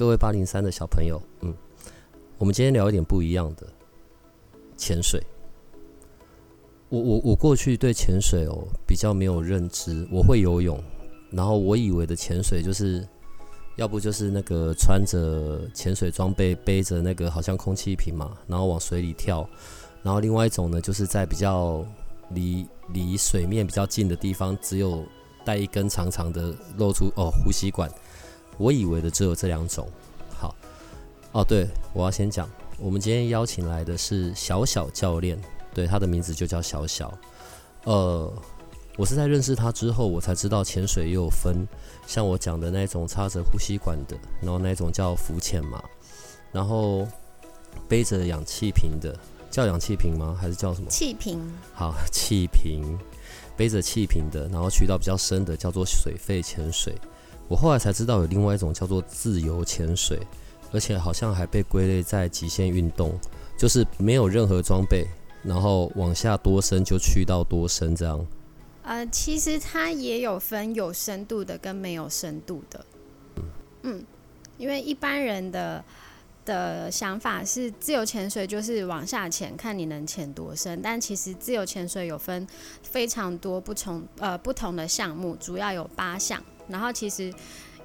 各位八零三的小朋友，嗯，我们今天聊一点不一样的潜水。我我我过去对潜水哦比较没有认知，我会游泳，然后我以为的潜水就是要不就是那个穿着潜水装备，背着那个好像空气瓶嘛，然后往水里跳，然后另外一种呢就是在比较离离水面比较近的地方，只有带一根长长的露出哦呼吸管。我以为的只有这两种，好，哦，对，我要先讲，我们今天邀请来的是小小教练，对，他的名字就叫小小，呃，我是在认识他之后，我才知道潜水也有分，像我讲的那种插着呼吸管的，然后那种叫浮潜嘛，然后背着氧气瓶的，叫氧气瓶吗？还是叫什么？气瓶。好，气瓶，背着气瓶的，然后去到比较深的，叫做水肺潜水。我后来才知道有另外一种叫做自由潜水，而且好像还被归类在极限运动，就是没有任何装备，然后往下多深就去到多深这样。呃，其实它也有分有深度的跟没有深度的。嗯，因为一般人的的想法是自由潜水就是往下潜，看你能潜多深。但其实自由潜水有分非常多不同呃不同的项目，主要有八项。然后其实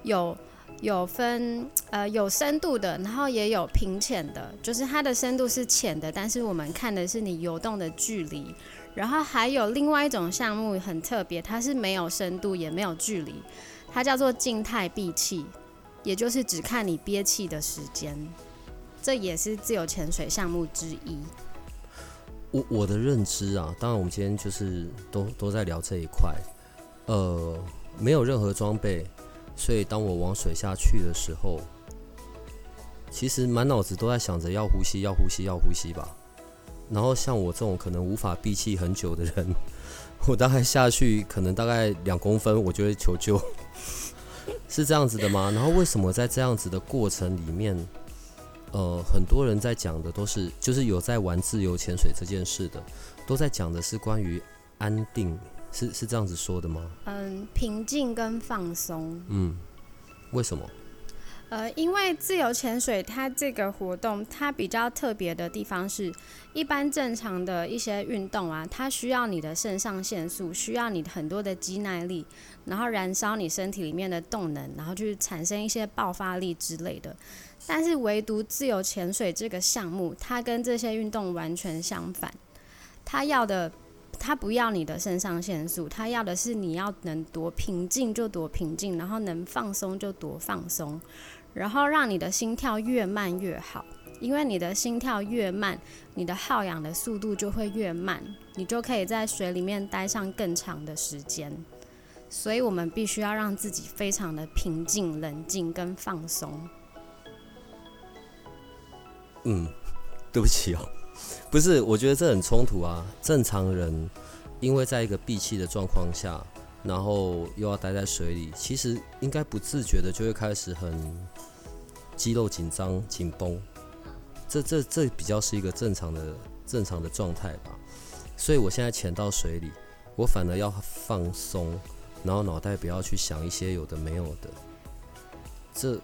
有有分呃有深度的，然后也有平浅的，就是它的深度是浅的，但是我们看的是你游动的距离。然后还有另外一种项目很特别，它是没有深度也没有距离，它叫做静态闭气，也就是只看你憋气的时间。这也是自由潜水项目之一。我我的认知啊，当然我们今天就是都都在聊这一块，呃。没有任何装备，所以当我往水下去的时候，其实满脑子都在想着要呼吸，要呼吸，要呼吸吧。然后像我这种可能无法闭气很久的人，我大概下去可能大概两公分，我就会求救，是这样子的吗？然后为什么在这样子的过程里面，呃，很多人在讲的都是，就是有在玩自由潜水这件事的，都在讲的是关于安定。是是这样子说的吗？嗯，平静跟放松。嗯，为什么？呃，因为自由潜水它这个活动，它比较特别的地方是，一般正常的一些运动啊，它需要你的肾上腺素，需要你很多的肌耐力，然后燃烧你身体里面的动能，然后去产生一些爆发力之类的。但是唯独自由潜水这个项目，它跟这些运动完全相反，它要的。他不要你的肾上腺素，他要的是你要能多平静就多平静，然后能放松就多放松，然后让你的心跳越慢越好，因为你的心跳越慢，你的耗氧的速度就会越慢，你就可以在水里面待上更长的时间。所以我们必须要让自己非常的平静、冷静跟放松。嗯，对不起哦。不是，我觉得这很冲突啊。正常人因为在一个闭气的状况下，然后又要待在水里，其实应该不自觉的就会开始很肌肉紧张、紧绷。这、这、这比较是一个正常的、正常的状态吧。所以我现在潜到水里，我反而要放松，然后脑袋不要去想一些有的没有的。这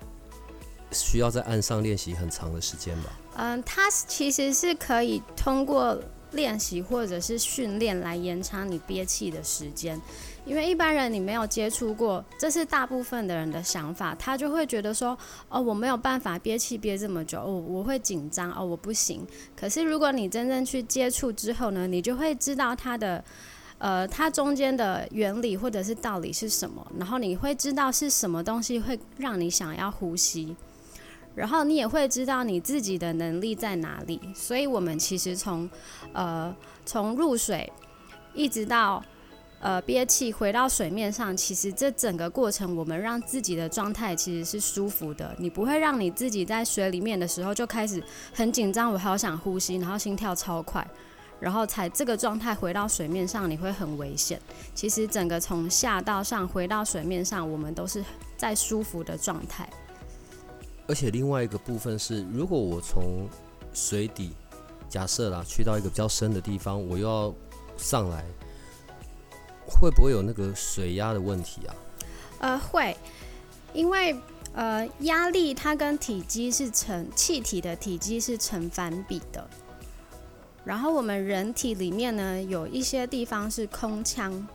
需要在岸上练习很长的时间吧。嗯，它其实是可以通过练习或者是训练来延长你憋气的时间，因为一般人你没有接触过，这是大部分的人的想法，他就会觉得说，哦，我没有办法憋气憋这么久，哦，我会紧张，哦，我不行。可是如果你真正去接触之后呢，你就会知道它的，呃，它中间的原理或者是道理是什么，然后你会知道是什么东西会让你想要呼吸。然后你也会知道你自己的能力在哪里，所以我们其实从，呃，从入水一直到呃憋气回到水面上，其实这整个过程我们让自己的状态其实是舒服的，你不会让你自己在水里面的时候就开始很紧张，我好想呼吸，然后心跳超快。然后才这个状态回到水面上，你会很危险。其实整个从下到上回到水面上，我们都是在舒服的状态。而且另外一个部分是，如果我从水底假设啦，去到一个比较深的地方，我又要上来，会不会有那个水压的问题啊？呃，会，因为呃压力它跟体积是成气体的体积是成反比的。然后我们人体里面呢，有一些地方是空腔。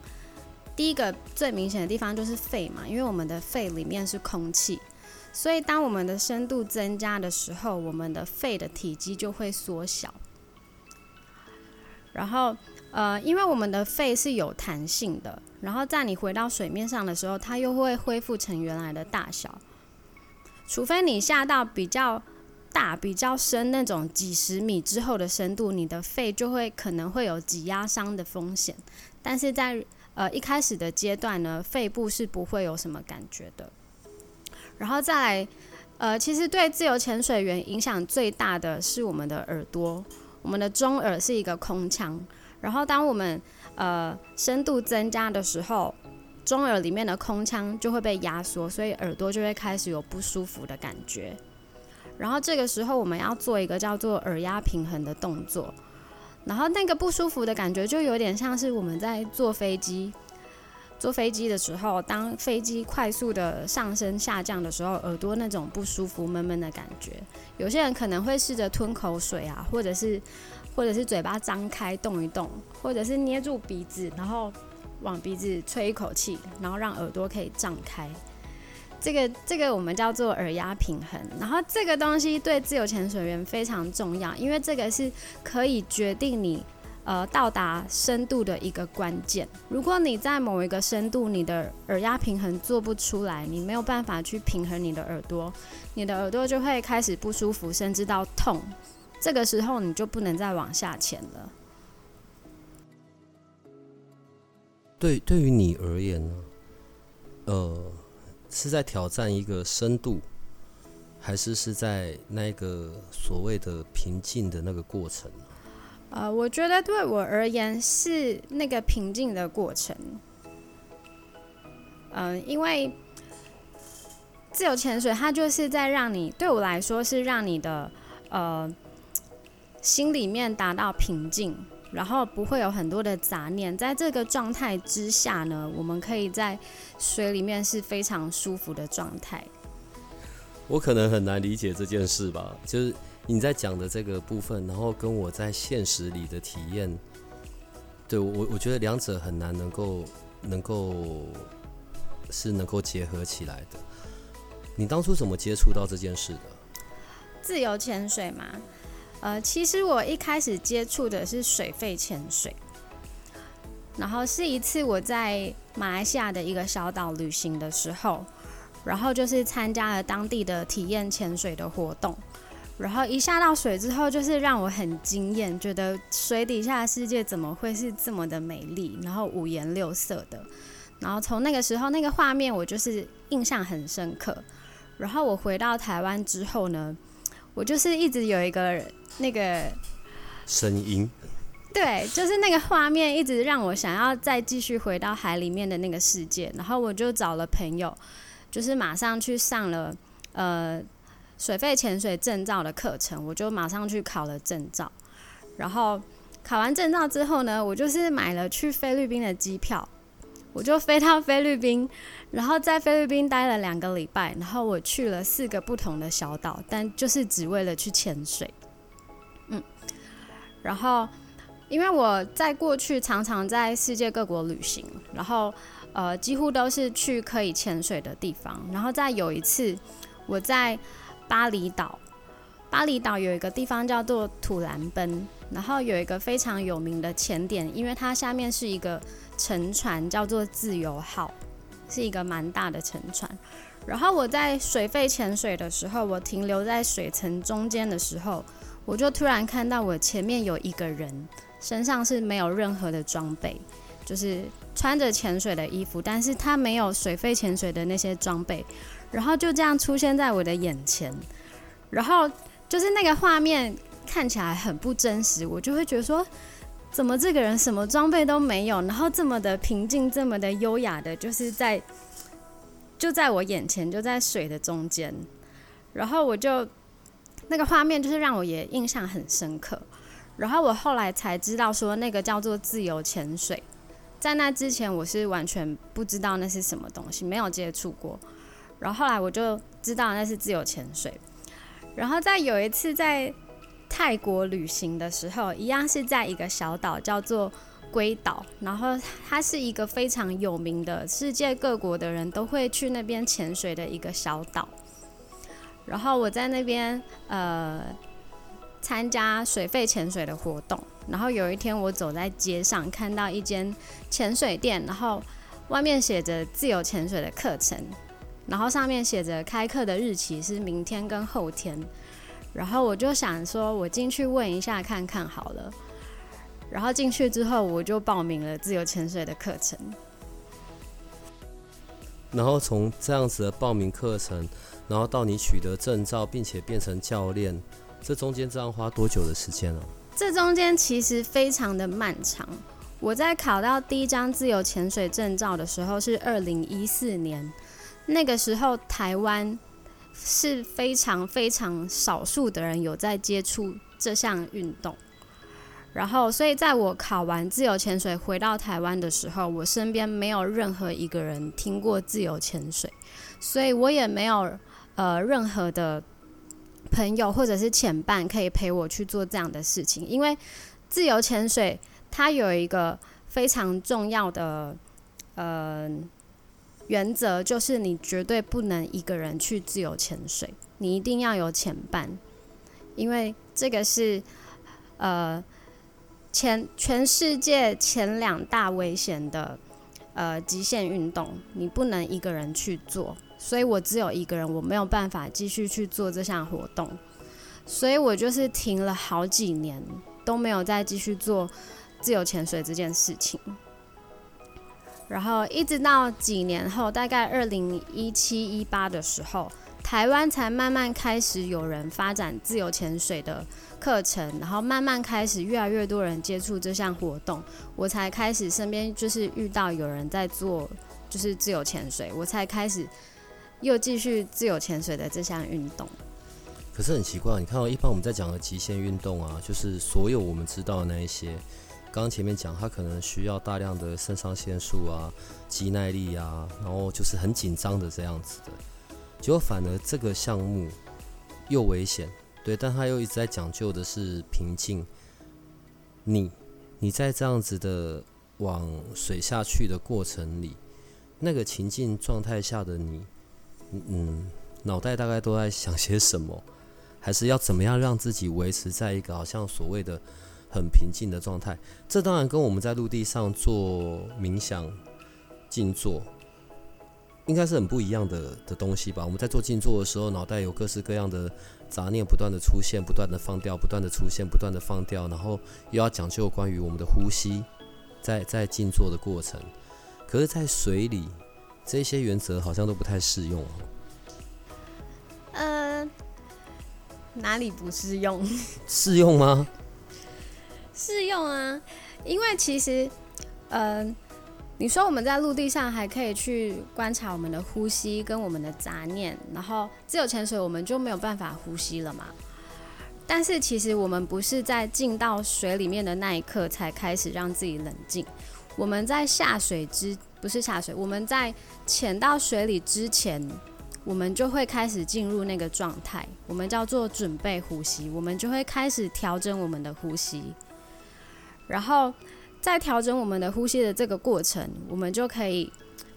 第一个最明显的地方就是肺嘛，因为我们的肺里面是空气，所以当我们的深度增加的时候，我们的肺的体积就会缩小。然后，呃，因为我们的肺是有弹性的，然后在你回到水面上的时候，它又会恢复成原来的大小，除非你下到比较。大比较深那种几十米之后的深度，你的肺就会可能会有挤压伤的风险。但是在呃一开始的阶段呢，肺部是不会有什么感觉的。然后再来，呃，其实对自由潜水员影响最大的是我们的耳朵，我们的中耳是一个空腔。然后当我们呃深度增加的时候，中耳里面的空腔就会被压缩，所以耳朵就会开始有不舒服的感觉。然后这个时候我们要做一个叫做耳压平衡的动作，然后那个不舒服的感觉就有点像是我们在坐飞机，坐飞机的时候，当飞机快速的上升下降的时候，耳朵那种不舒服闷闷的感觉。有些人可能会试着吞口水啊，或者是或者是嘴巴张开动一动，或者是捏住鼻子，然后往鼻子吹一口气，然后让耳朵可以胀开。这个这个我们叫做耳压平衡，然后这个东西对自由潜水员非常重要，因为这个是可以决定你呃到达深度的一个关键。如果你在某一个深度，你的耳压平衡做不出来，你没有办法去平衡你的耳朵，你的耳朵就会开始不舒服，甚至到痛。这个时候你就不能再往下潜了。对，对于你而言呢，呃。是在挑战一个深度，还是是在那个所谓的平静的那个过程？呃，我觉得对我而言是那个平静的过程。嗯，因为自由潜水，它就是在让你对我来说是让你的呃心里面达到平静。然后不会有很多的杂念，在这个状态之下呢，我们可以在水里面是非常舒服的状态。我可能很难理解这件事吧，就是你在讲的这个部分，然后跟我在现实里的体验，对我我觉得两者很难能够能够是能够结合起来的。你当初怎么接触到这件事的？自由潜水嘛。呃，其实我一开始接触的是水肺潜水，然后是一次我在马来西亚的一个小岛旅行的时候，然后就是参加了当地的体验潜水的活动，然后一下到水之后，就是让我很惊艳，觉得水底下的世界怎么会是这么的美丽，然后五颜六色的，然后从那个时候那个画面我就是印象很深刻，然后我回到台湾之后呢，我就是一直有一个。那个声音，对，就是那个画面，一直让我想要再继续回到海里面的那个世界。然后我就找了朋友，就是马上去上了呃水肺潜水证照的课程，我就马上去考了证照。然后考完证照之后呢，我就是买了去菲律宾的机票，我就飞到菲律宾，然后在菲律宾待了两个礼拜。然后我去了四个不同的小岛，但就是只为了去潜水。嗯，然后因为我在过去常常在世界各国旅行，然后呃几乎都是去可以潜水的地方。然后在有一次我在巴厘岛，巴厘岛有一个地方叫做土兰奔，然后有一个非常有名的潜点，因为它下面是一个沉船，叫做自由号，是一个蛮大的沉船。然后我在水肺潜水的时候，我停留在水层中间的时候。我就突然看到我前面有一个人，身上是没有任何的装备，就是穿着潜水的衣服，但是他没有水肺潜水的那些装备，然后就这样出现在我的眼前，然后就是那个画面看起来很不真实，我就会觉得说，怎么这个人什么装备都没有，然后这么的平静，这么的优雅的，就是在就在我眼前，就在水的中间，然后我就那个画面就是让我也印象很深刻。然后我后来才知道，说那个叫做自由潜水，在那之前我是完全不知道那是什么东西，没有接触过。然后后来我就知道那是自由潜水。然后在有一次在泰国旅行的时候，一样是在一个小岛叫做龟岛，然后它是一个非常有名的，世界各国的人都会去那边潜水的一个小岛。然后我在那边呃。参加水肺潜水的活动，然后有一天我走在街上，看到一间潜水店，然后外面写着自由潜水的课程，然后上面写着开课的日期是明天跟后天，然后我就想说，我进去问一下看看好了，然后进去之后我就报名了自由潜水的课程，然后从这样子的报名课程，然后到你取得证照，并且变成教练。这中间这样花多久的时间了？这中间其实非常的漫长。我在考到第一张自由潜水证照的时候是二零一四年，那个时候台湾是非常非常少数的人有在接触这项运动。然后，所以在我考完自由潜水回到台湾的时候，我身边没有任何一个人听过自由潜水，所以我也没有呃任何的。朋友或者是潜伴可以陪我去做这样的事情，因为自由潜水它有一个非常重要的呃原则，就是你绝对不能一个人去自由潜水，你一定要有潜伴，因为这个是呃前全世界前两大危险的呃极限运动，你不能一个人去做。所以我只有一个人，我没有办法继续去做这项活动，所以我就是停了好几年，都没有再继续做自由潜水这件事情。然后一直到几年后，大概二零一七一八的时候，台湾才慢慢开始有人发展自由潜水的课程，然后慢慢开始越来越多人接触这项活动，我才开始身边就是遇到有人在做就是自由潜水，我才开始。又继续自由潜水的这项运动，可是很奇怪，你看到一般我们在讲的极限运动啊，就是所有我们知道的那一些，刚刚前面讲，他可能需要大量的肾上腺素啊、肌耐力啊，然后就是很紧张的这样子的，结果反而这个项目又危险，对，但他又一直在讲究的是平静。你你在这样子的往水下去的过程里，那个情境状态下的你。嗯，脑袋大概都在想些什么？还是要怎么样让自己维持在一个好像所谓的很平静的状态？这当然跟我们在陆地上做冥想、静坐，应该是很不一样的的东西吧？我们在做静坐的时候，脑袋有各式各样的杂念不断的出现，不断的放掉，不断的出现，不断的放掉，然后又要讲究关于我们的呼吸，在在静坐的过程。可是，在水里。这些原则好像都不太适用哦。呃，哪里不适用？适用吗？适用啊，因为其实，呃，你说我们在陆地上还可以去观察我们的呼吸跟我们的杂念，然后自由潜水我们就没有办法呼吸了嘛。但是其实我们不是在进到水里面的那一刻才开始让自己冷静，我们在下水之。不是下水，我们在潜到水里之前，我们就会开始进入那个状态，我们叫做准备呼吸，我们就会开始调整我们的呼吸，然后在调整我们的呼吸的这个过程，我们就可以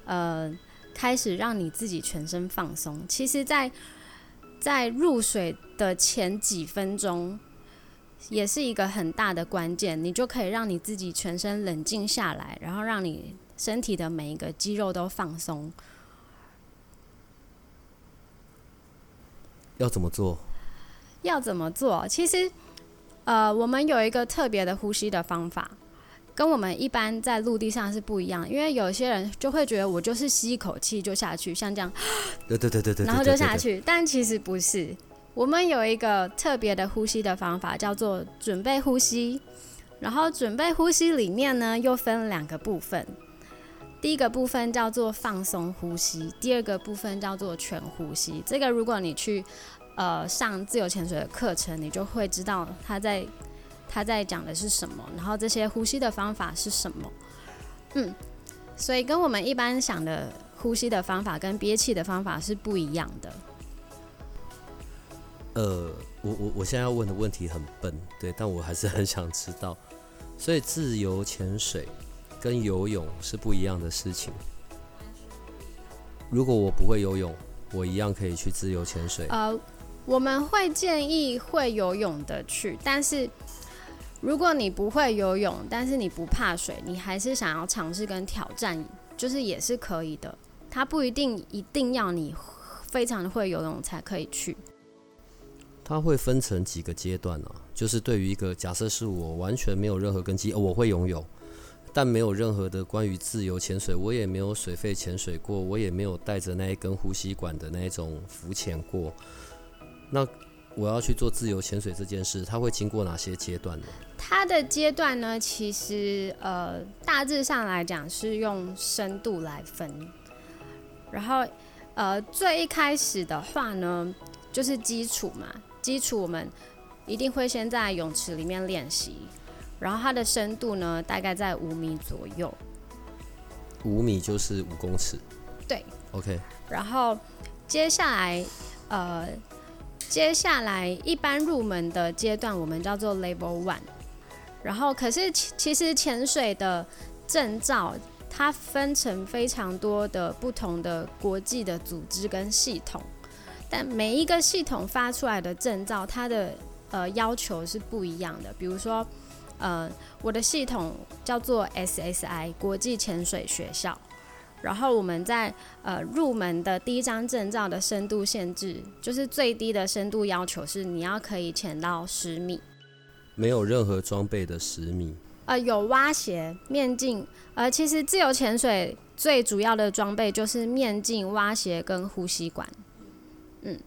呃开始让你自己全身放松。其实，在在入水的前几分钟，也是一个很大的关键，你就可以让你自己全身冷静下来，然后让你。身体的每一个肌肉都放松。要怎么做？要怎么做？其实，呃，我们有一个特别的呼吸的方法，跟我们一般在陆地上是不一样，因为有些人就会觉得我就是吸一口气就下去，像这样，对对对对对，然后就下去，但其实不是。我们有一个特别的呼吸的方法，叫做准备呼吸。然后准备呼吸里面呢，又分两个部分。第一个部分叫做放松呼吸，第二个部分叫做全呼吸。这个如果你去呃上自由潜水的课程，你就会知道他在他在讲的是什么，然后这些呼吸的方法是什么。嗯，所以跟我们一般想的呼吸的方法跟憋气的方法是不一样的。呃，我我我现在要问的问题很笨，对，但我还是很想知道。所以自由潜水跟游泳是不一样的事情。如果我不会游泳，我一样可以去自由潜水。呃，我们会建议会游泳的去，但是如果你不会游泳，但是你不怕水，你还是想要尝试跟挑战，就是也是可以的。它不一定一定要你非常会游泳才可以去。它会分成几个阶段啊？就是对于一个假设是我完全没有任何根基，我会游泳，但没有任何的关于自由潜水，我也没有水肺潜水过，我也没有带着那一根呼吸管的那种浮潜过。那我要去做自由潜水这件事，它会经过哪些阶段呢？它的阶段呢，其实呃大致上来讲是用深度来分，然后呃最一开始的话呢，就是基础嘛。基础我们一定会先在泳池里面练习，然后它的深度呢大概在五米左右。五米就是五公尺。对。OK。然后接下来，呃，接下来一般入门的阶段我们叫做 Level One。然后可是其实潜水的证照它分成非常多的不同的国际的组织跟系统。但每一个系统发出来的证照，它的呃要求是不一样的。比如说，呃，我的系统叫做 SSI 国际潜水学校，然后我们在呃入门的第一张证照的深度限制，就是最低的深度要求是你要可以潜到十米，没有任何装备的十米。呃，有蛙鞋、面镜，呃，其实自由潜水最主要的装备就是面镜、蛙鞋跟呼吸管。嗯，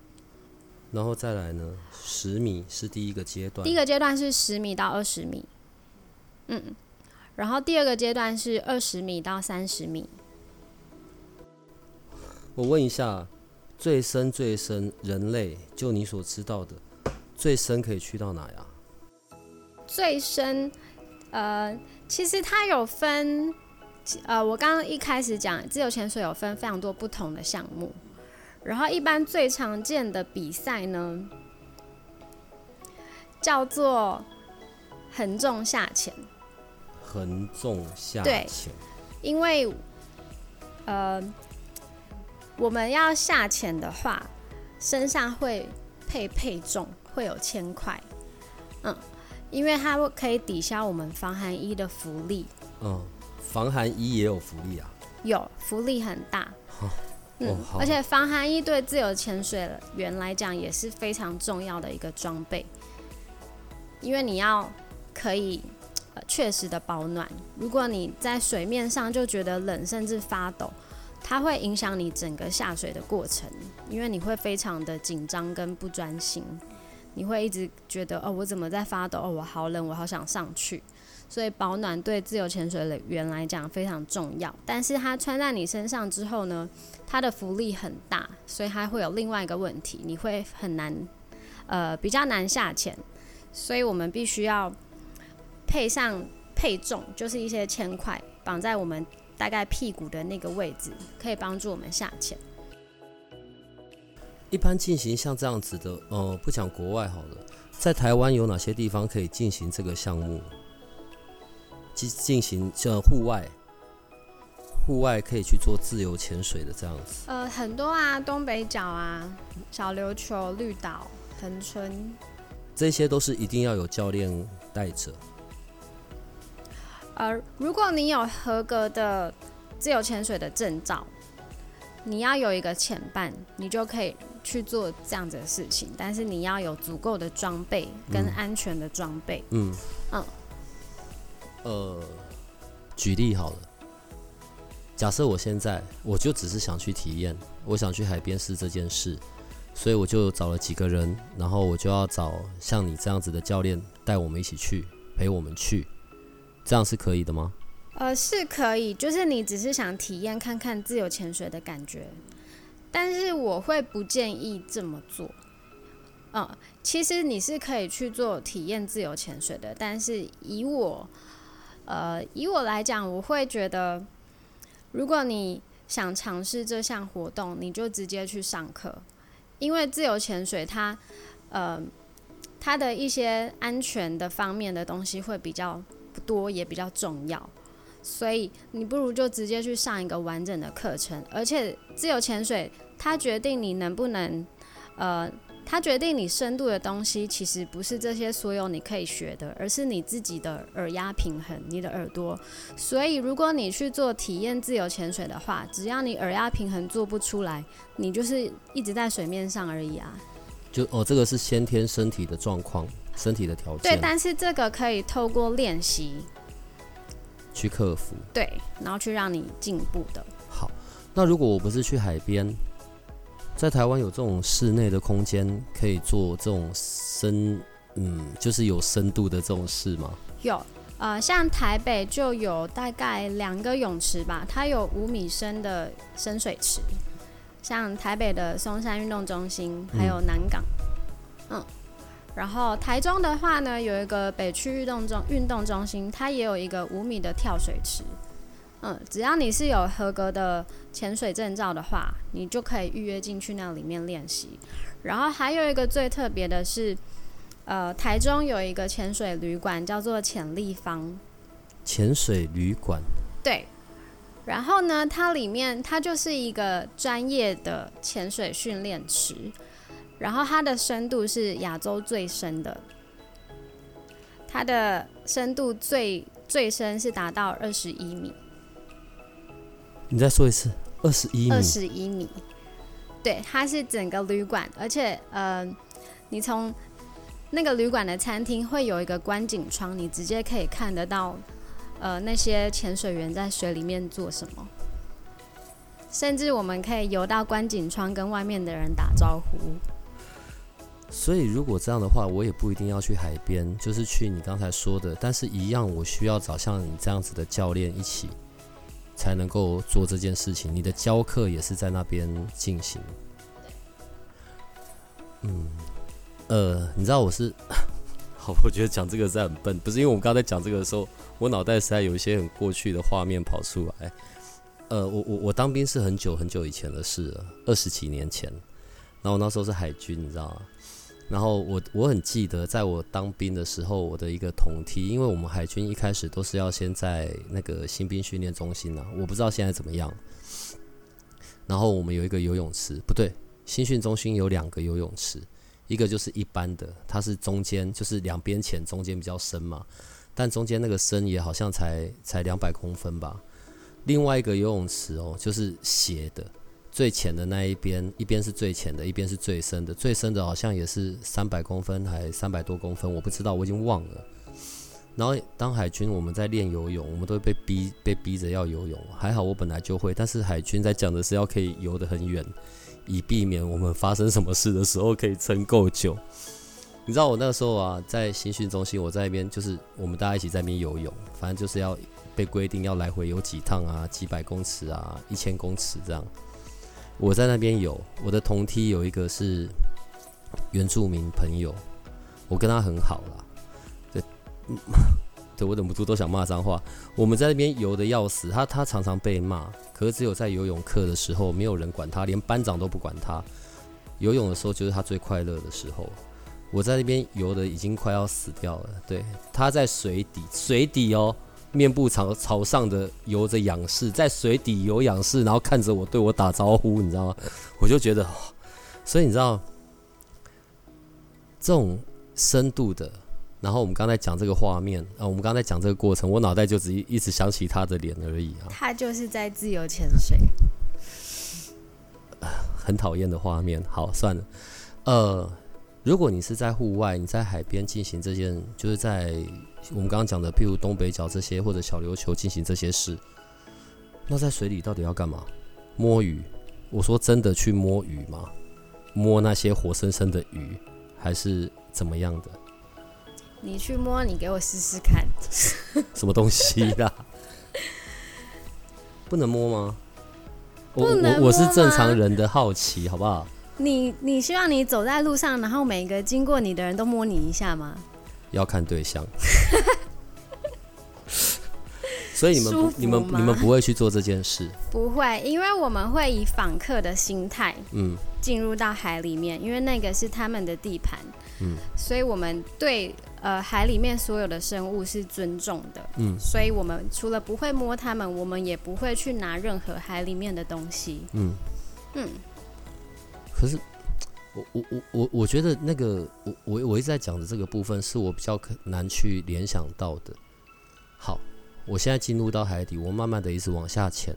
然后再来呢？十米是第一个阶段。第一个阶段是十米到二十米，嗯，然后第二个阶段是二十米到三十米。我问一下，最深最深，人类就你所知道的，最深可以去到哪呀？最深，呃，其实它有分，呃，我刚刚一开始讲自由潜水有分非常多不同的项目。然后，一般最常见的比赛呢，叫做横纵下潜。横纵下潜。因为，呃，我们要下潜的话，身上会配配重，会有铅块。嗯，因为它可以抵消我们防寒衣的浮力。嗯，防寒衣也有浮力啊？有，浮力很大。嗯，而且防寒衣对自由潜水员来讲也是非常重要的一个装备，因为你要可以确实的保暖。如果你在水面上就觉得冷，甚至发抖，它会影响你整个下水的过程，因为你会非常的紧张跟不专心，你会一直觉得哦，我怎么在发抖？哦，我好冷，我好想上去。所以保暖对自由潜水员来讲非常重要，但是它穿在你身上之后呢，它的浮力很大，所以它会有另外一个问题，你会很难，呃，比较难下潜。所以我们必须要配上配重，就是一些铅块绑在我们大概屁股的那个位置，可以帮助我们下潜。一般进行像这样子的，呃，不讲国外好了，在台湾有哪些地方可以进行这个项目？进进行像户外，户外可以去做自由潜水的这样子。呃，很多啊，东北角啊，小琉球、绿岛、恒春，这些都是一定要有教练带着。呃，如果你有合格的自由潜水的证照，你要有一个潜伴，你就可以去做这样子的事情。但是你要有足够的装备跟安全的装备。嗯嗯。呃，举例好了，假设我现在我就只是想去体验，我想去海边试这件事，所以我就找了几个人，然后我就要找像你这样子的教练带我们一起去，陪我们去，这样是可以的吗？呃，是可以，就是你只是想体验看看自由潜水的感觉，但是我会不建议这么做。嗯，其实你是可以去做体验自由潜水的，但是以我，呃，以我来讲，我会觉得，如果你想尝试这项活动，你就直接去上课，因为自由潜水它，呃，它的一些安全的方面的东西会比较多，也比较重要。所以你不如就直接去上一个完整的课程，而且自由潜水它决定你能不能，呃，它决定你深度的东西，其实不是这些所有你可以学的，而是你自己的耳压平衡，你的耳朵。所以如果你去做体验自由潜水的话，只要你耳压平衡做不出来，你就是一直在水面上而已啊。就哦，这个是先天身体的状况，身体的条件。对，但是这个可以透过练习。去克服，对，然后去让你进步的。好，那如果我不是去海边，在台湾有这种室内的空间可以做这种深，嗯，就是有深度的这种事吗？有，呃，像台北就有大概两个泳池吧，它有五米深的深水池，像台北的松山运动中心，还有南港，嗯。然后台中的话呢，有一个北区运动中运动中心，它也有一个五米的跳水池。嗯，只要你是有合格的潜水证照的话，你就可以预约进去那里面练习。然后还有一个最特别的是，呃，台中有一个潜水旅馆叫做潜立方。潜水旅馆。对。然后呢，它里面它就是一个专业的潜水训练池。然后它的深度是亚洲最深的，它的深度最最深是达到二十一米。你再说一次，二十一米。二十一米，对，它是整个旅馆，而且呃，你从那个旅馆的餐厅会有一个观景窗，你直接可以看得到呃那些潜水员在水里面做什么，甚至我们可以游到观景窗跟外面的人打招呼。所以，如果这样的话，我也不一定要去海边，就是去你刚才说的。但是，一样我需要找像你这样子的教练一起，才能够做这件事情。你的教课也是在那边进行。嗯，呃，你知道我是，好，我觉得讲这个是很笨，不是因为我们刚才讲这个的时候，我脑袋实在有一些很过去的画面跑出来。呃，我我我当兵是很久很久以前的事了，二十几年前。然后那时候是海军，你知道吗？然后我我很记得，在我当兵的时候，我的一个同梯，因为我们海军一开始都是要先在那个新兵训练中心啊，我不知道现在怎么样。然后我们有一个游泳池，不对，新训中心有两个游泳池，一个就是一般的，它是中间就是两边浅，中间比较深嘛，但中间那个深也好像才才两百公分吧。另外一个游泳池哦，就是斜的。最浅的那一边，一边是最浅的，一边是最深的。最深的好像也是三百公分，还三百多公分，我不知道，我已经忘了。然后当海军，我们在练游泳，我们都会被逼被逼着要游泳。还好我本来就会，但是海军在讲的是要可以游得很远，以避免我们发生什么事的时候可以撑够久。你知道我那个时候啊，在新训中心，我在那边就是我们大家一起在那边游泳，反正就是要被规定要来回游几趟啊，几百公尺啊，一千公尺这样。我在那边有我的同梯有一个是原住民朋友，我跟他很好啦。对，对我忍不住都想骂脏话。我们在那边游的要死，他他常常被骂，可是只有在游泳课的时候，没有人管他，连班长都不管他。游泳的时候就是他最快乐的时候。我在那边游的已经快要死掉了，对，他在水底，水底哦。面部朝朝上的游着仰视，在水底游仰视，然后看着我对我打招呼，你知道吗？我就觉得，所以你知道，这种深度的，然后我们刚才讲这个画面啊，我们刚才讲这个过程，我脑袋就只一直想起他的脸而已啊。他就是在自由潜水，很讨厌的画面。好，算了，呃，如果你是在户外，你在海边进行这件，就是在我们刚刚讲的，譬如东北角这些或者小琉球进行这些事，那在水里到底要干嘛？摸鱼？我说真的去摸鱼吗？摸那些活生生的鱼，还是怎么样的？你去摸，你给我试试看。什么东西啦？不能摸吗？我我我是正常人的好奇，好不好？你你希望你走在路上，然后每个经过你的人都摸你一下吗？要看对象。所以你们不你们你们不会去做这件事，不会，因为我们会以访客的心态嗯进入到海里面，因为那个是他们的地盘，嗯所以我们对呃海里面所有的生物是尊重的，嗯所以我们除了不会摸它们，我们也不会去拿任何海里面的东西。嗯。嗯，可是我我我我我觉得那个我我我一直在讲的这个部分是我比较可难去联想到的。好，我现在进入到海底，我慢慢的一直往下潜，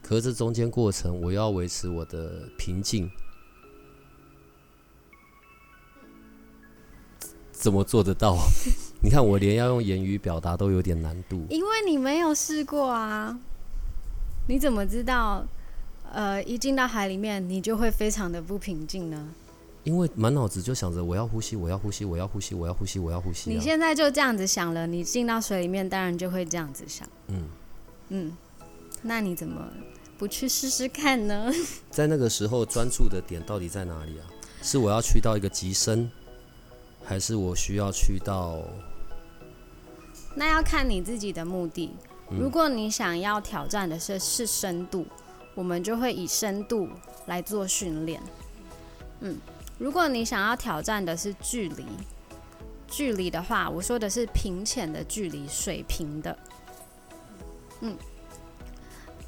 可是这中间过程我要维持我的平静，怎么做得到？你看我连要用言语表达都有点难度。因为你没有试过啊，你怎么知道？呃，一进到海里面，你就会非常的不平静呢？因为满脑子就想着我要呼吸，我要呼吸，我要呼吸，我要呼吸，我要呼吸、啊。你现在就这样子想了，你进到水里面，当然就会这样子想。嗯，嗯，那你怎么不去试试看呢？在那个时候专注的点到底在哪里啊？是我要去到一个极深，还是我需要去到？那要看你自己的目的。嗯如果你想要挑战的是是深度，我们就会以深度来做训练。嗯，如果你想要挑战的是距离，距离的话，我说的是平浅的距离，水平的。嗯，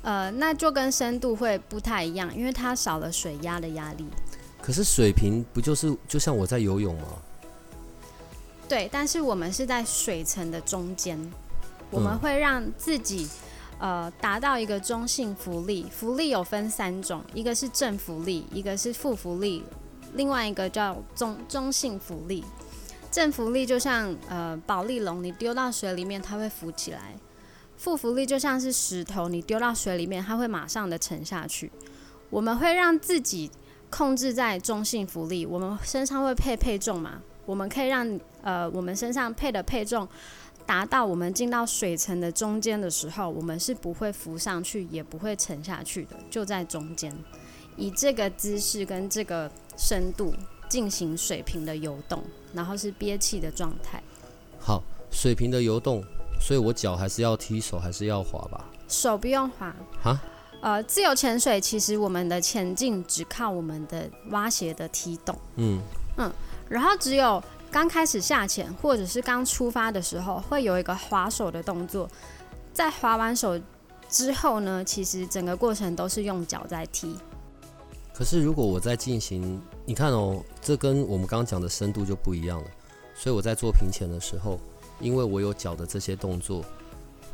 呃，那就跟深度会不太一样，因为它少了水压的压力。可是水平不就是就像我在游泳吗？对，但是我们是在水层的中间，我们会让自己呃达到一个中性浮力。浮力有分三种，一个是正浮力，一个是负浮力，另外一个叫中中性浮力。正浮力就像呃保利龙，你丢到水里面它会浮起来；负浮力就像是石头，你丢到水里面它会马上的沉下去。我们会让自己控制在中性浮力，我们身上会配配重嘛，我们可以让呃我们身上配的配重达到我们进到水层的中间的时候，我们是不会浮上去，也不会沉下去的，就在中间，以这个姿势跟这个深度进行水平的游动，然后是憋气的状态，好，水平的游动，所以我脚还是要踢，手还是要滑吧？手不用滑。哈，呃，自由潜水其实我们的前进只靠我们的蛙鞋的踢动。嗯嗯然后只有刚开始下潜或者是刚出发的时候，会有一个划手的动作。在划完手之后呢，其实整个过程都是用脚在踢。可是如果我在进行，你看哦，这跟我们刚刚讲的深度就不一样了。所以我在做平潜的时候，因为我有脚的这些动作，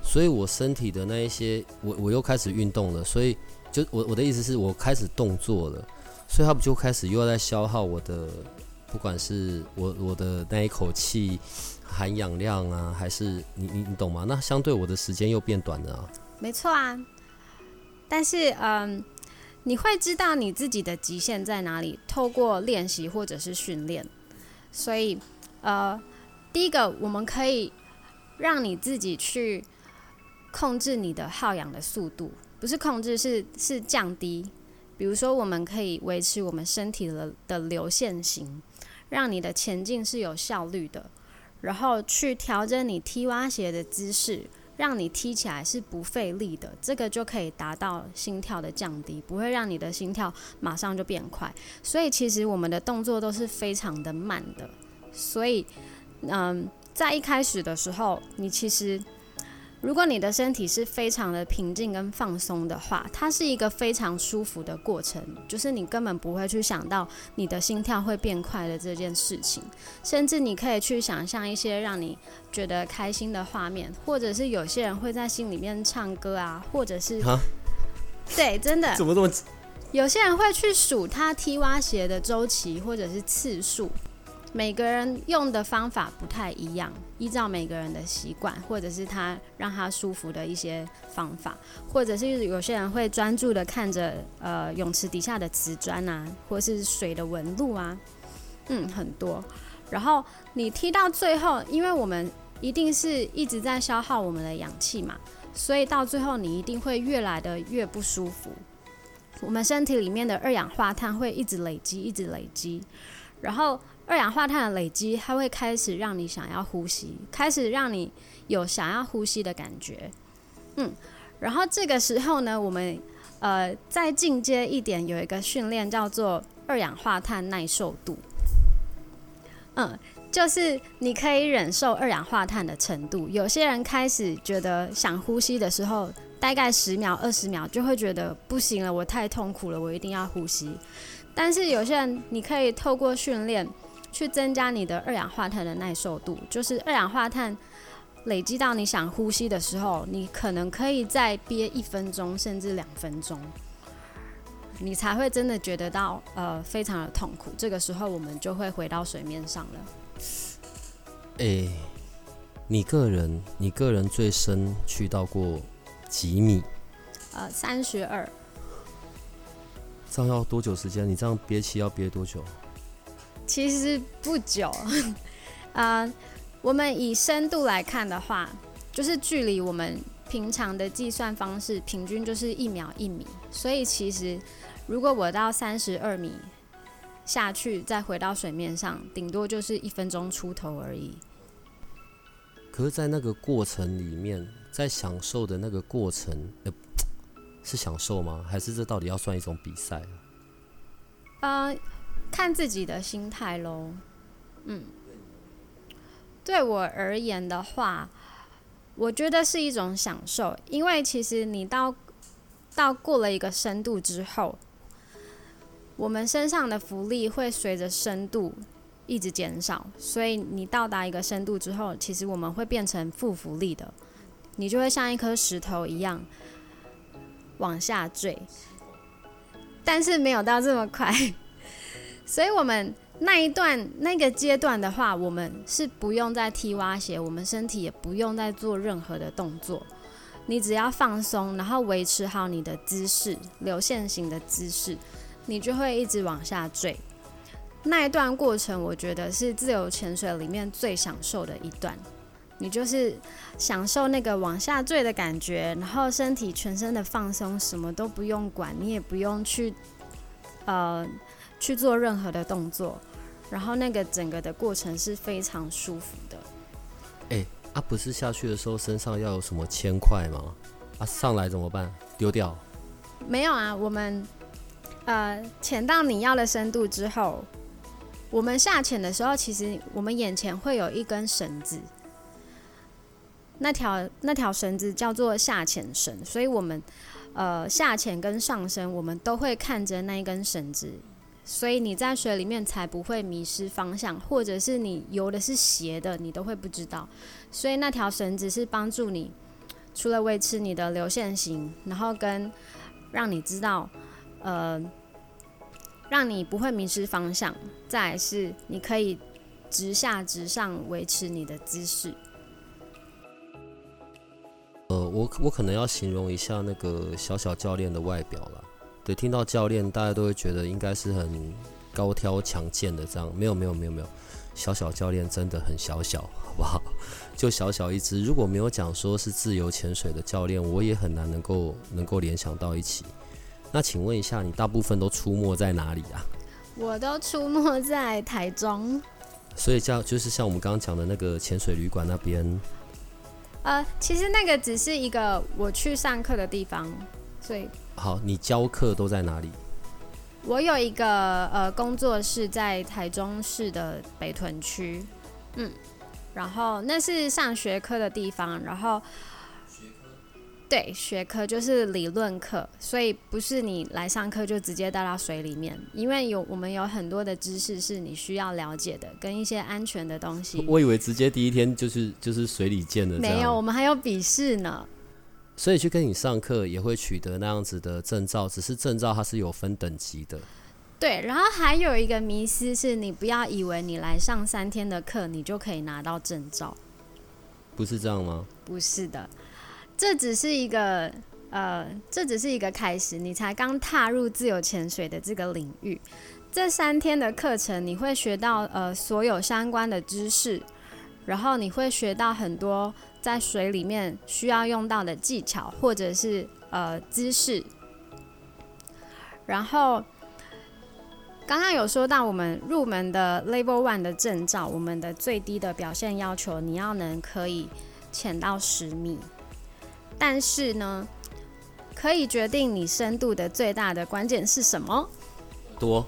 所以我身体的那一些，我我又开始运动了。所以就我我的意思是我开始动作了，所以它不就开始又要在消耗我的，不管是我我的那一口气含氧量啊，还是你你你懂吗？那相对我的时间又变短了啊。没错啊，但是嗯，你会知道你自己的极限在哪里，透过练习或者是训练。所以呃，第一个我们可以让你自己去控制你的耗氧的速度，不是控制，是是降低。比如说，我们可以维持我们身体的的流线型，让你的前进是有效率的，然后去调整你踢蛙鞋的姿势，让你踢起来是不费力的，这个就可以达到心跳的降低，不会让你的心跳马上就变快。所以其实我们的动作都是非常的慢的，所以嗯，在一开始的时候，你其实如果你的身体是非常的平静跟放松的话，它是一个非常舒服的过程，就是你根本不会去想到你的心跳会变快的这件事情，甚至你可以去想象一些让你觉得开心的画面，或者是有些人会在心里面唱歌啊，或者是哈？对，真的。怎么这么有些人会去数他踢蛙鞋的周期或者是次数，每个人用的方法不太一样，依照每个人的习惯，或者是他让他舒服的一些方法，或者是有些人会专注的看着呃泳池底下的瓷砖啊，或是水的纹路啊，嗯，很多。然后你踢到最后，因为我们一定是一直在消耗我们的氧气嘛，所以到最后你一定会越来的越不舒服。我们身体里面的二氧化碳会一直累积，一直累积，然后二氧化碳的累积，它会开始让你想要呼吸，开始让你有想要呼吸的感觉。嗯，然后这个时候呢，我们呃再进阶一点，有一个训练叫做二氧化碳耐受度。嗯，就是你可以忍受二氧化碳的程度。有些人开始觉得想呼吸的时候，大概十秒、二十秒就会觉得不行了，我太痛苦了，我一定要呼吸。但是有些人，你可以透过训练去增加你的二氧化碳的耐受度，就是二氧化碳累积到你想呼吸的时候，你可能可以再憋一分钟甚至两分钟。你才会真的觉得到呃非常的痛苦，这个时候我们就会回到水面上了。哎，你个人你个人最深去到过几米？呃，三十二。这样要多久时间？你这样憋气要憋多久？其实不久，啊，我们以深度来看的话，就是距离我们平常的计算方式，平均就是一秒一米，所以其实。如果我到三十二米下去，再回到水面上，顶多就是一分钟出头而已。可是，在那个过程里面，在享受的那个过程，呃，是享受吗？还是这到底要算一种比赛啊？呃，看自己的心态喽。嗯，对我而言的话，我觉得是一种享受，因为其实你到到过了一个深度之后。我们身上的浮力会随着深度一直减少，所以你到达一个深度之后，其实我们会变成负浮力的，你就会像一颗石头一样往下坠，但是没有到这么快。所以我们那一段那个阶段的话，我们是不用再踢蛙鞋，我们身体也不用再做任何的动作，你只要放松，然后维持好你的姿势，流线型的姿势。你就会一直往下坠，那一段过程，我觉得是自由潜水里面最享受的一段。你就是享受那个往下坠的感觉，然后身体全身的放松，什么都不用管，你也不用去呃去做任何的动作，然后那个整个的过程是非常舒服的。哎，啊，不是下去的时候身上要有什么铅块吗？啊，上来怎么办？丢掉？没有啊，我们。呃，潜到你要的深度之后，我们下潜的时候，其实我们眼前会有一根绳子，那条那条绳子叫做下潜绳，所以我们呃下潜跟上升，我们都会看着那一根绳子，所以你在水里面才不会迷失方向，或者是你游的是斜的，你都会不知道，所以那条绳子是帮助你除了维持你的流线型，然后跟让你知道。呃，让你不会迷失方向。再是，你可以直下直上维持你的姿势。呃，我我可能要形容一下那个小小教练的外表了。对，听到教练，大家都会觉得应该是很高挑强健的这样。没有没有没有没有，小小教练真的很小小，好不好？就小小一只。如果没有讲说是自由潜水的教练，我也很难能够能够联想到一起。那请问一下，你大部分都出没在哪里啊？我都出没在台中，所以叫就是像我们刚刚讲的那个潜水旅馆那边。呃，其实那个只是一个我去上课的地方，所以好，你教课都在哪里？我有一个呃工作室在台中市的北屯区，嗯，然后那是上学科的地方，然后。对，学科就是理论课，所以不是你来上课就直接带到水里面，因为有我们有很多的知识是你需要了解的，跟一些安全的东西。我以为直接第一天就是就是水里见的，没有，我们还有笔试呢。所以去跟你上课也会取得那样子的证照，只是证照它是有分等级的。对，然后还有一个迷思是你不要以为你来上三天的课，你就可以拿到证照，不是这样吗？不是的，这只是一个呃，这只是一个开始，你才刚踏入自由潜水的这个领域。这三天的课程，你会学到呃所有相关的知识，然后你会学到很多在水里面需要用到的技巧或者是呃姿势，然后。刚刚有说到我们入门的 Level One 的证照，我们的最低的表现要求，你要能可以潜到十米。但是呢，可以决定你深度的最大的关键是什么？多。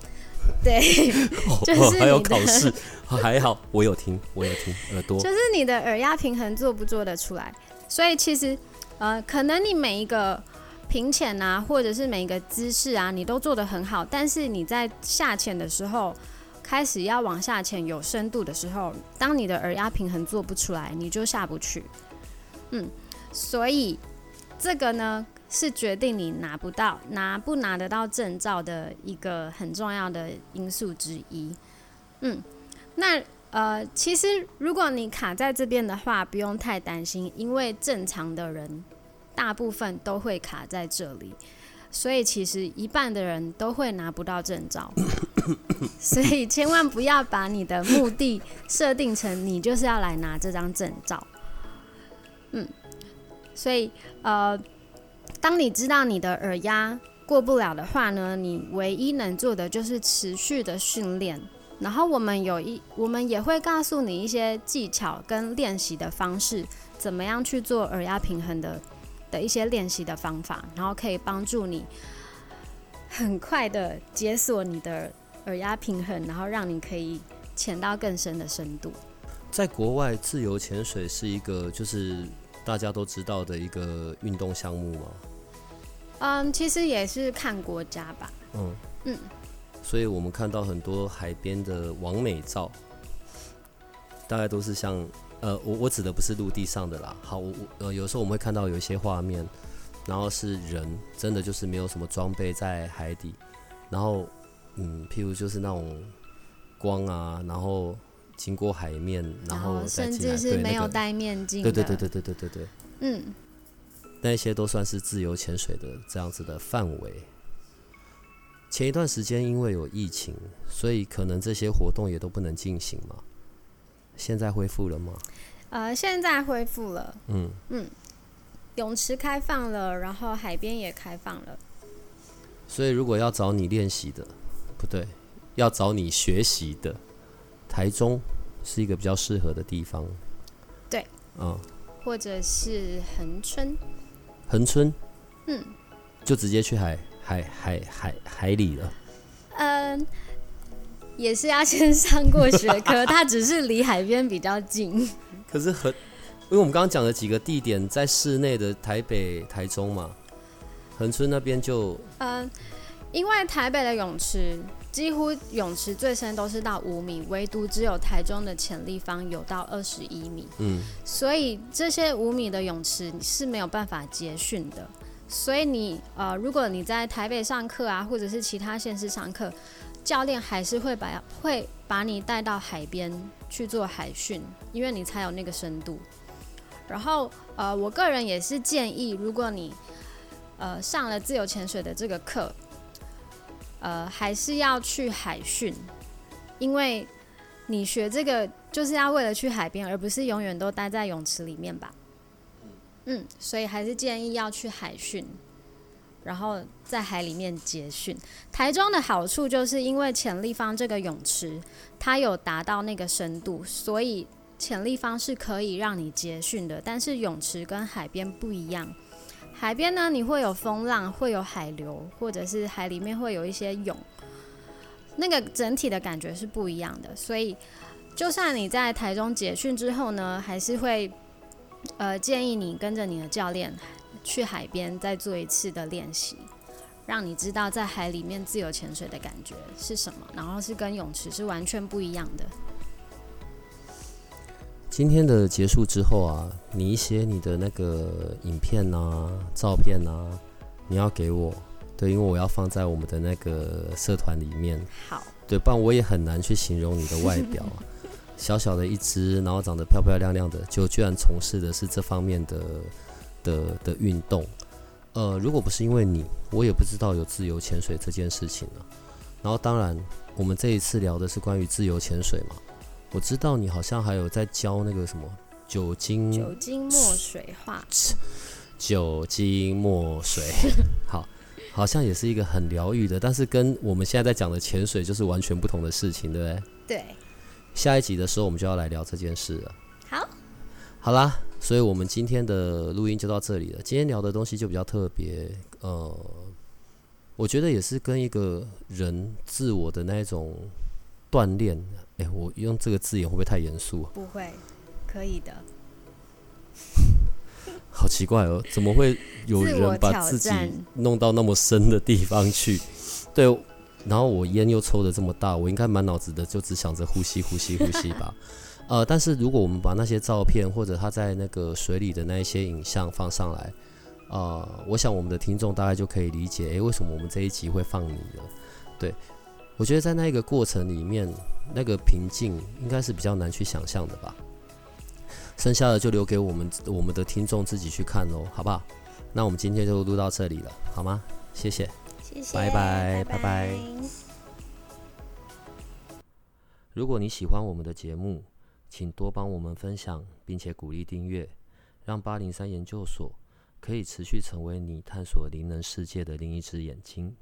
对，就是还有考试，还好我有听，我有听耳朵。就是你的耳压平衡做不做得出来？所以其实，呃，可能你每一个。平潜啊，或者是每一个姿势啊，你都做得很好，但是你在下潜的时候，开始要往下潜有深度的时候，当你的耳压平衡做不出来，你就下不去。嗯，所以这个呢是决定你拿不到、拿不拿得到证照的一个很重要的因素之一。嗯，那呃，其实如果你卡在这边的话，不用太担心，因为正常的人。大部分都会卡在这里，所以其实一半的人都会拿不到证照，所以千万不要把你的目的设定成你就是要来拿这张证照。嗯，所以呃，当你知道你的耳压过不了的话呢，你唯一能做的就是持续的训练，然后我们有一我们也会告诉你一些技巧跟练习的方式，怎么样去做耳压平衡的。的一些练习的方法，然后可以帮助你很快的解锁你的耳压平衡，然后让你可以潜到更深的深度。在国外，自由潜水是一个就是大家都知道的一个运动项目吗？嗯，其实也是看国家吧。嗯嗯，所以我们看到很多海边的完美照，大概都是像。呃，我我指的不是陆地上的啦。好，我我呃，有时候我们会看到有一些画面，然后是人真的就是没有什么装备在海底，然后嗯，譬如就是那种光啊，然后经过海面，然后甚至是没有戴面镜。对对对对对对对对。嗯，那些都算是自由潜水的这样子的范围。前一段时间因为有疫情，所以可能这些活动也都不能进行嘛。现在恢复了吗？呃，现在恢复了。嗯嗯，泳池开放了，然后海边也开放了。所以，如果要找你练习的，不对，要找你学习的，台中是一个比较适合的地方。对。嗯。或者是恒春。恒春。嗯。就直接去海海海海海里了。嗯。也是要先上过学科，它只是离海边比较近。可是很，因为我们刚刚讲的几个地点在室内的台北、台中嘛，恒春那边就……嗯，因为台北的泳池几乎泳池最深都是到五米，唯独只有台中的潜立方有到二十一米。嗯，所以这些五米的泳池是没有办法结训的。所以你呃，如果你在台北上课啊，或者是其他县市上课。教练还是会把会把你带到海边去做海训，因为你才有那个深度。然后，呃，我个人也是建议，如果你呃上了自由潜水的这个课，呃，还是要去海训，因为你学这个就是要为了去海边，而不是永远都待在泳池里面吧。嗯，所以还是建议要去海训。然后在海里面结训。台中的好处就是因为潜立方这个泳池，它有达到那个深度，所以潜立方是可以让你结训的。但是泳池跟海边不一样，海边呢你会有风浪，会有海流，或者是海里面会有一些涌，那个整体的感觉是不一样的。所以就算你在台中结训之后呢，还是会呃建议你跟着你的教练。去海边再做一次的练习，让你知道在海里面自由潜水的感觉是什么，然后是跟泳池是完全不一样的。今天的结束之后啊，你一些你的那个影片啊、照片啊，你要给我，对，因为我要放在我们的那个社团里面。好，对，不然我也很难去形容你的外表啊。小小的一只，然后长得漂漂亮亮的，就居然从事的是这方面的的的运动。呃，如果不是因为你，我也不知道有自由潜水这件事情了。然后，当然，我们这一次聊的是关于自由潜水嘛。我知道你好像还有在教那个什么酒精酒精墨水画，酒精墨水，好，好像也是一个很疗愈的，但是跟我们现在在讲的潜水就是完全不同的事情，对不对？对。下一集的时候，我们就要来聊这件事了。好，好啦，所以我们今天的录音就到这里了。今天聊的东西就比较特别，呃，我觉得也是跟一个人自我的那一种锻炼。哎，我用这个字眼会不会太严肃？不会，可以的。好奇怪哦，怎么会有人把自己弄到那么深的地方去？对。然后我烟又抽的这么大，我应该满脑子的就只想着呼吸、呼吸、呼吸吧。呃，但是如果我们把那些照片或者他在那个水里的那一些影像放上来，呃，我想我们的听众大概就可以理解，诶，为什么我们这一集会放你了？对，我觉得在那个过程里面，那个平静应该是比较难去想象的吧。剩下的就留给我们我们的听众自己去看喽，好不好？那我们今天就录到这里了，好吗？谢谢。拜拜拜拜！如果你喜欢我们的节目，请多帮我们分享，并且鼓励订阅，让八零三研究所可以持续成为你探索灵能世界的另一只眼睛。